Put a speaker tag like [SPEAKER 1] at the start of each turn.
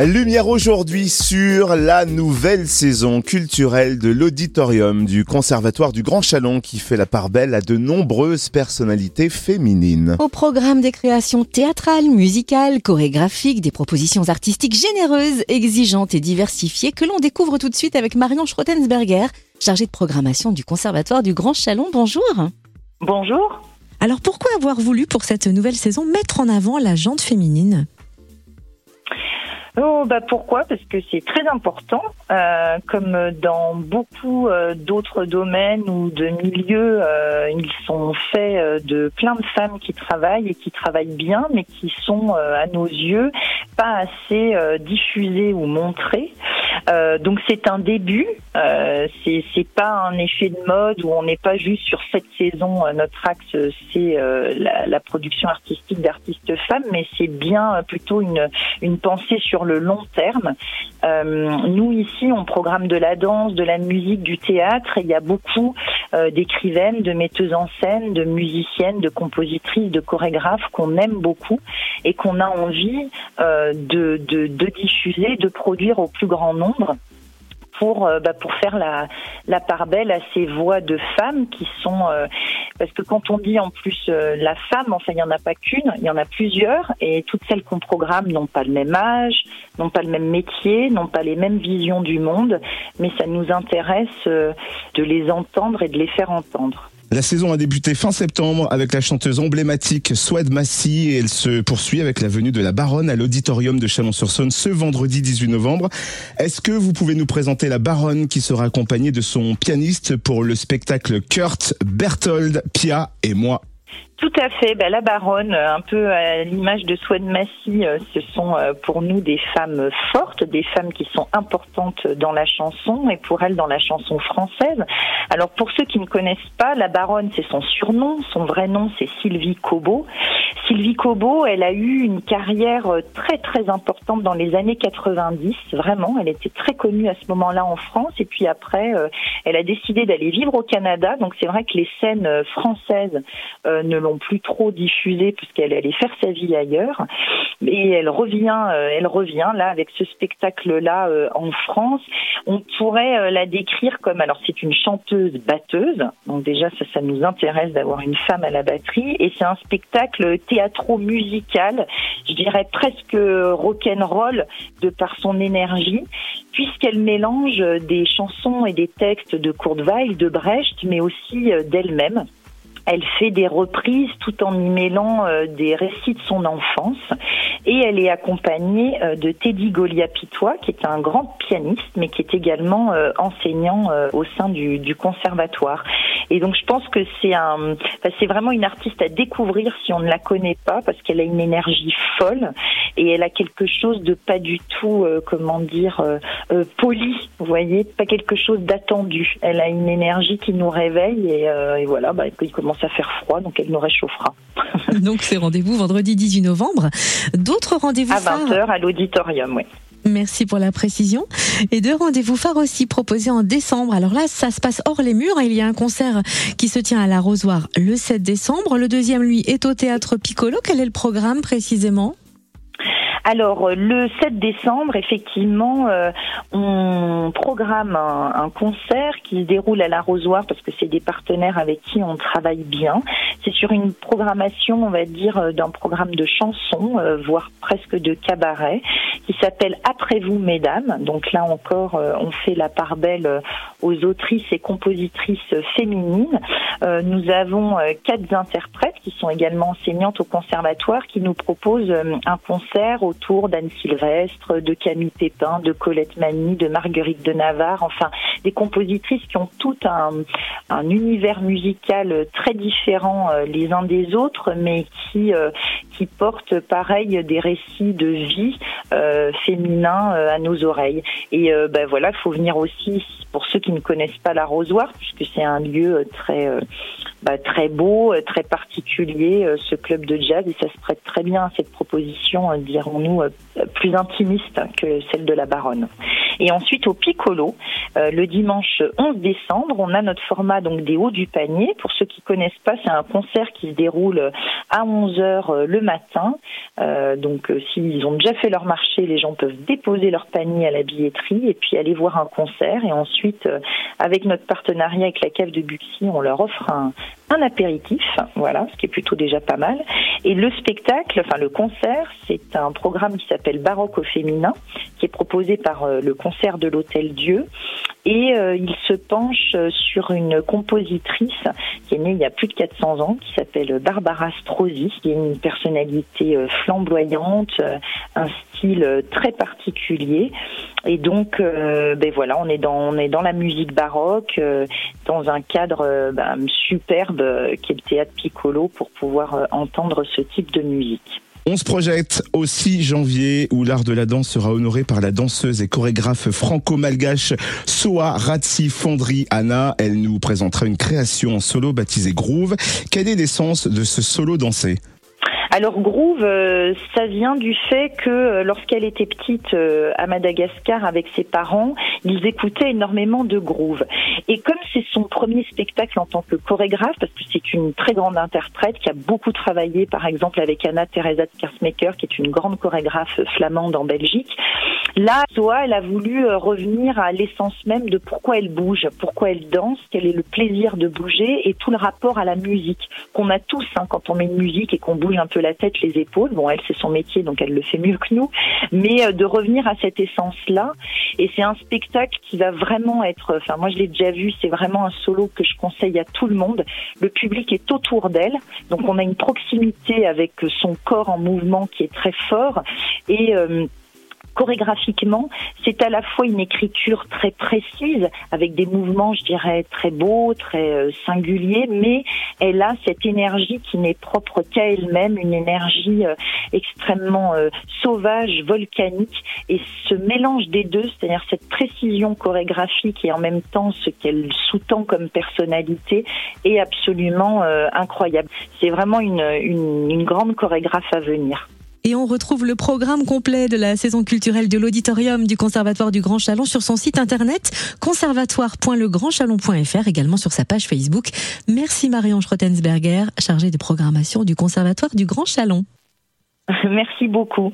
[SPEAKER 1] Lumière aujourd'hui sur la nouvelle saison culturelle de l'auditorium du Conservatoire du Grand Chalon qui fait la part belle à de nombreuses personnalités féminines.
[SPEAKER 2] Au programme des créations théâtrales, musicales, chorégraphiques, des propositions artistiques généreuses, exigeantes et diversifiées que l'on découvre tout de suite avec Marion Schrottensberger, chargée de programmation du Conservatoire du Grand Chalon. Bonjour.
[SPEAKER 3] Bonjour.
[SPEAKER 2] Alors pourquoi avoir voulu pour cette nouvelle saison mettre en avant la jante féminine?
[SPEAKER 3] Oh, bah pourquoi? Parce que c'est très important, euh, comme dans beaucoup euh, d'autres domaines ou de milieux, euh, ils sont faits euh, de plein de femmes qui travaillent et qui travaillent bien, mais qui sont à nos yeux pas assez diffusées ou montrées. Donc c'est un début, c'est c'est pas un effet de mode où on n'est pas juste sur cette saison. notre axe c'est la, la, production artistique d'artistes femmes, mais c'est bien plutôt une une pensée sur le long terme. Euh, nous ici, on programme de la danse, de la musique, du théâtre. il y a beaucoup euh, d'écrivaines, de metteuses en scène, de musiciennes, de compositrices, de chorégraphes qu'on aime beaucoup et qu'on a envie euh, de, diffuser, de produire au plus grand nombre pour euh, bah, pour faire la la part belle à ces voix de femmes qui sont euh, parce que quand on dit en plus euh, la femme enfin il n'y en a pas qu'une il y en a plusieurs et toutes celles qu'on programme n'ont pas le même âge n'ont pas le même métier n'ont pas les mêmes visions du monde mais ça nous intéresse de les entendre et de les faire entendre
[SPEAKER 1] la saison a débuté fin septembre avec la chanteuse emblématique Swed Massy et elle se poursuit avec la venue de la Baronne à l'auditorium de Chalon-sur-Saône ce vendredi 18 novembre. Est-ce que vous pouvez nous présenter la Baronne qui sera accompagnée de son pianiste pour le spectacle Kurt, Berthold, Pia et moi?
[SPEAKER 3] Tout à fait. Ben, la baronne, euh, un peu à l'image de Swan Massy, euh, ce sont euh, pour nous des femmes fortes, des femmes qui sont importantes dans la chanson et pour elle dans la chanson française. Alors pour ceux qui ne connaissent pas, la baronne, c'est son surnom. Son vrai nom, c'est Sylvie Cobot. Sylvie Cobot, elle a eu une carrière très très importante dans les années 90. Vraiment, elle était très connue à ce moment-là en France. Et puis après, elle a décidé d'aller vivre au Canada. Donc c'est vrai que les scènes françaises ne l'ont plus trop diffusée puisqu'elle allait faire sa vie ailleurs. Et elle revient, euh, elle revient là avec ce spectacle-là euh, en France. On pourrait euh, la décrire comme, alors c'est une chanteuse batteuse, donc déjà ça, ça nous intéresse d'avoir une femme à la batterie, et c'est un spectacle théâtro-musical, je dirais presque rock'n'roll de par son énergie, puisqu'elle mélange des chansons et des textes de Kurt Weill, de Brecht, mais aussi d'elle-même. Elle fait des reprises tout en y mêlant euh, des récits de son enfance. Et elle est accompagnée euh, de Teddy Goliapitois, qui est un grand pianiste, mais qui est également euh, enseignant au sein du, du, conservatoire. Et donc je pense que c'est un, c'est vraiment une artiste à découvrir si on ne la connaît pas, parce qu'elle a une énergie folle et elle a quelque chose de pas du tout, comment dire, poli. Vous voyez, pas quelque chose d'attendu. Elle a une énergie qui nous réveille et, et voilà, bah, il commence à faire froid, donc elle nous réchauffera.
[SPEAKER 2] donc c'est rendez-vous vendredi 18 novembre. D'autres rendez-vous
[SPEAKER 3] À 20h à l'auditorium, oui.
[SPEAKER 2] Merci pour la précision. Et deux rendez-vous phares aussi proposés en décembre. Alors là, ça se passe hors les murs. Il y a un concert qui se tient à l'arrosoir le 7 décembre. Le deuxième, lui, est au théâtre Piccolo. Quel est le programme précisément?
[SPEAKER 3] Alors le 7 décembre, effectivement, euh, on programme un, concert qui se déroule à l'arrosoir parce que c'est des partenaires avec qui on travaille bien. C'est sur une programmation, on va dire, euh, d'un programme de chansons, euh, voire presque de cabaret, qui s'appelle Après vous, mesdames. Donc là encore, on fait la part belle aux autrices et compositrices féminines. nous avons quatre interprètes qui sont également enseignantes au conservatoire qui nous proposent un concert au autour d'Anne Sylvestre, de Camille Pépin, de Colette Mani, de Marguerite de Navarre, enfin des compositrices qui ont tout un, univers musical très différent euh, les uns des autres, mais qui euh, qui portent pareil des récits de vie euh, féminins à nos oreilles. Et ben voilà, il faut venir aussi pour ceux qui ne connaissent pas l'arrosoir, puisque c'est un lieu très bah, très beau, très particulier, ce club de jazz, et ça se prête très bien à cette proposition, dirons-nous, plus intimiste que celle de la baronne. Et ensuite au Piccolo, euh, le dimanche 11 décembre, on a notre format donc des hauts du panier. Pour ceux qui connaissent pas, c'est un concert qui se déroule à 11 heures euh, le matin. Euh, donc s'ils ont déjà fait leur marché, les gens peuvent déposer leur panier à la billetterie et puis aller voir un concert. Et ensuite, avec notre partenariat avec la cave de Buxy, on leur offre un, un apéritif, voilà, ce qui est plutôt déjà pas mal. Et le spectacle, enfin le concert, c'est un programme qui s'appelle Baroque au féminin, qui est proposé par euh, le concert de l'Hôtel Dieu. Et euh, il se penche sur une compositrice qui est née il y a plus de 400 ans, qui s'appelle Barbara Strozzi, qui est une personnalité euh, flamboyante, un style très particulier. Et donc, ben voilà, on est dans on est dans la musique baroque, dans un cadre ben, superbe qui est le théâtre Piccolo pour pouvoir entendre ce type de musique.
[SPEAKER 1] On se projette au 6 janvier où l'art de la danse sera honoré par la danseuse et chorégraphe franco-malgache Soa Ratsi Fondri Anna. Elle nous présentera une création en solo baptisée Groove. Quelle est l'essence de ce solo dansé?
[SPEAKER 3] Alors Groove, euh, ça vient du fait que euh, lorsqu'elle était petite euh, à Madagascar avec ses parents, ils écoutaient énormément de Groove. Et comme c'est son premier spectacle en tant que chorégraphe, parce que c'est une très grande interprète qui a beaucoup travaillé par exemple avec Anna Teresa Kersmaker, qui est une grande chorégraphe flamande en Belgique, là, Zoa, elle a voulu revenir à l'essence même de pourquoi elle bouge, pourquoi elle danse, quel est le plaisir de bouger et tout le rapport à la musique qu'on a tous hein, quand on met une musique et qu'on bouge un peu la tête, les épaules. Bon, elle, c'est son métier, donc elle le fait mieux que nous. Mais euh, de revenir à cette essence-là. Et c'est un spectacle qui va vraiment être, enfin, moi, je l'ai déjà vu, c'est vraiment un solo que je conseille à tout le monde. Le public est autour d'elle. Donc, on a une proximité avec son corps en mouvement qui est très fort. Et, euh, chorégraphiquement, c'est à la fois une écriture très précise, avec des mouvements, je dirais, très beaux, très euh, singuliers, mais elle a cette énergie qui n'est propre qu'à elle-même, une énergie euh, extrêmement euh, sauvage, volcanique, et ce mélange des deux, c'est-à-dire cette précision chorégraphique et en même temps ce qu'elle sous-tend comme personnalité, est absolument incroyable. C'est vraiment une, une, une grande chorégraphe à venir.
[SPEAKER 2] Et on retrouve le programme complet de la saison culturelle de l'auditorium du Conservatoire du Grand Chalon sur son site internet conservatoire.legrandchalon.fr, également sur sa page Facebook. Merci Marion Schrottensberger, chargée de programmation du Conservatoire du Grand Chalon.
[SPEAKER 3] Merci beaucoup.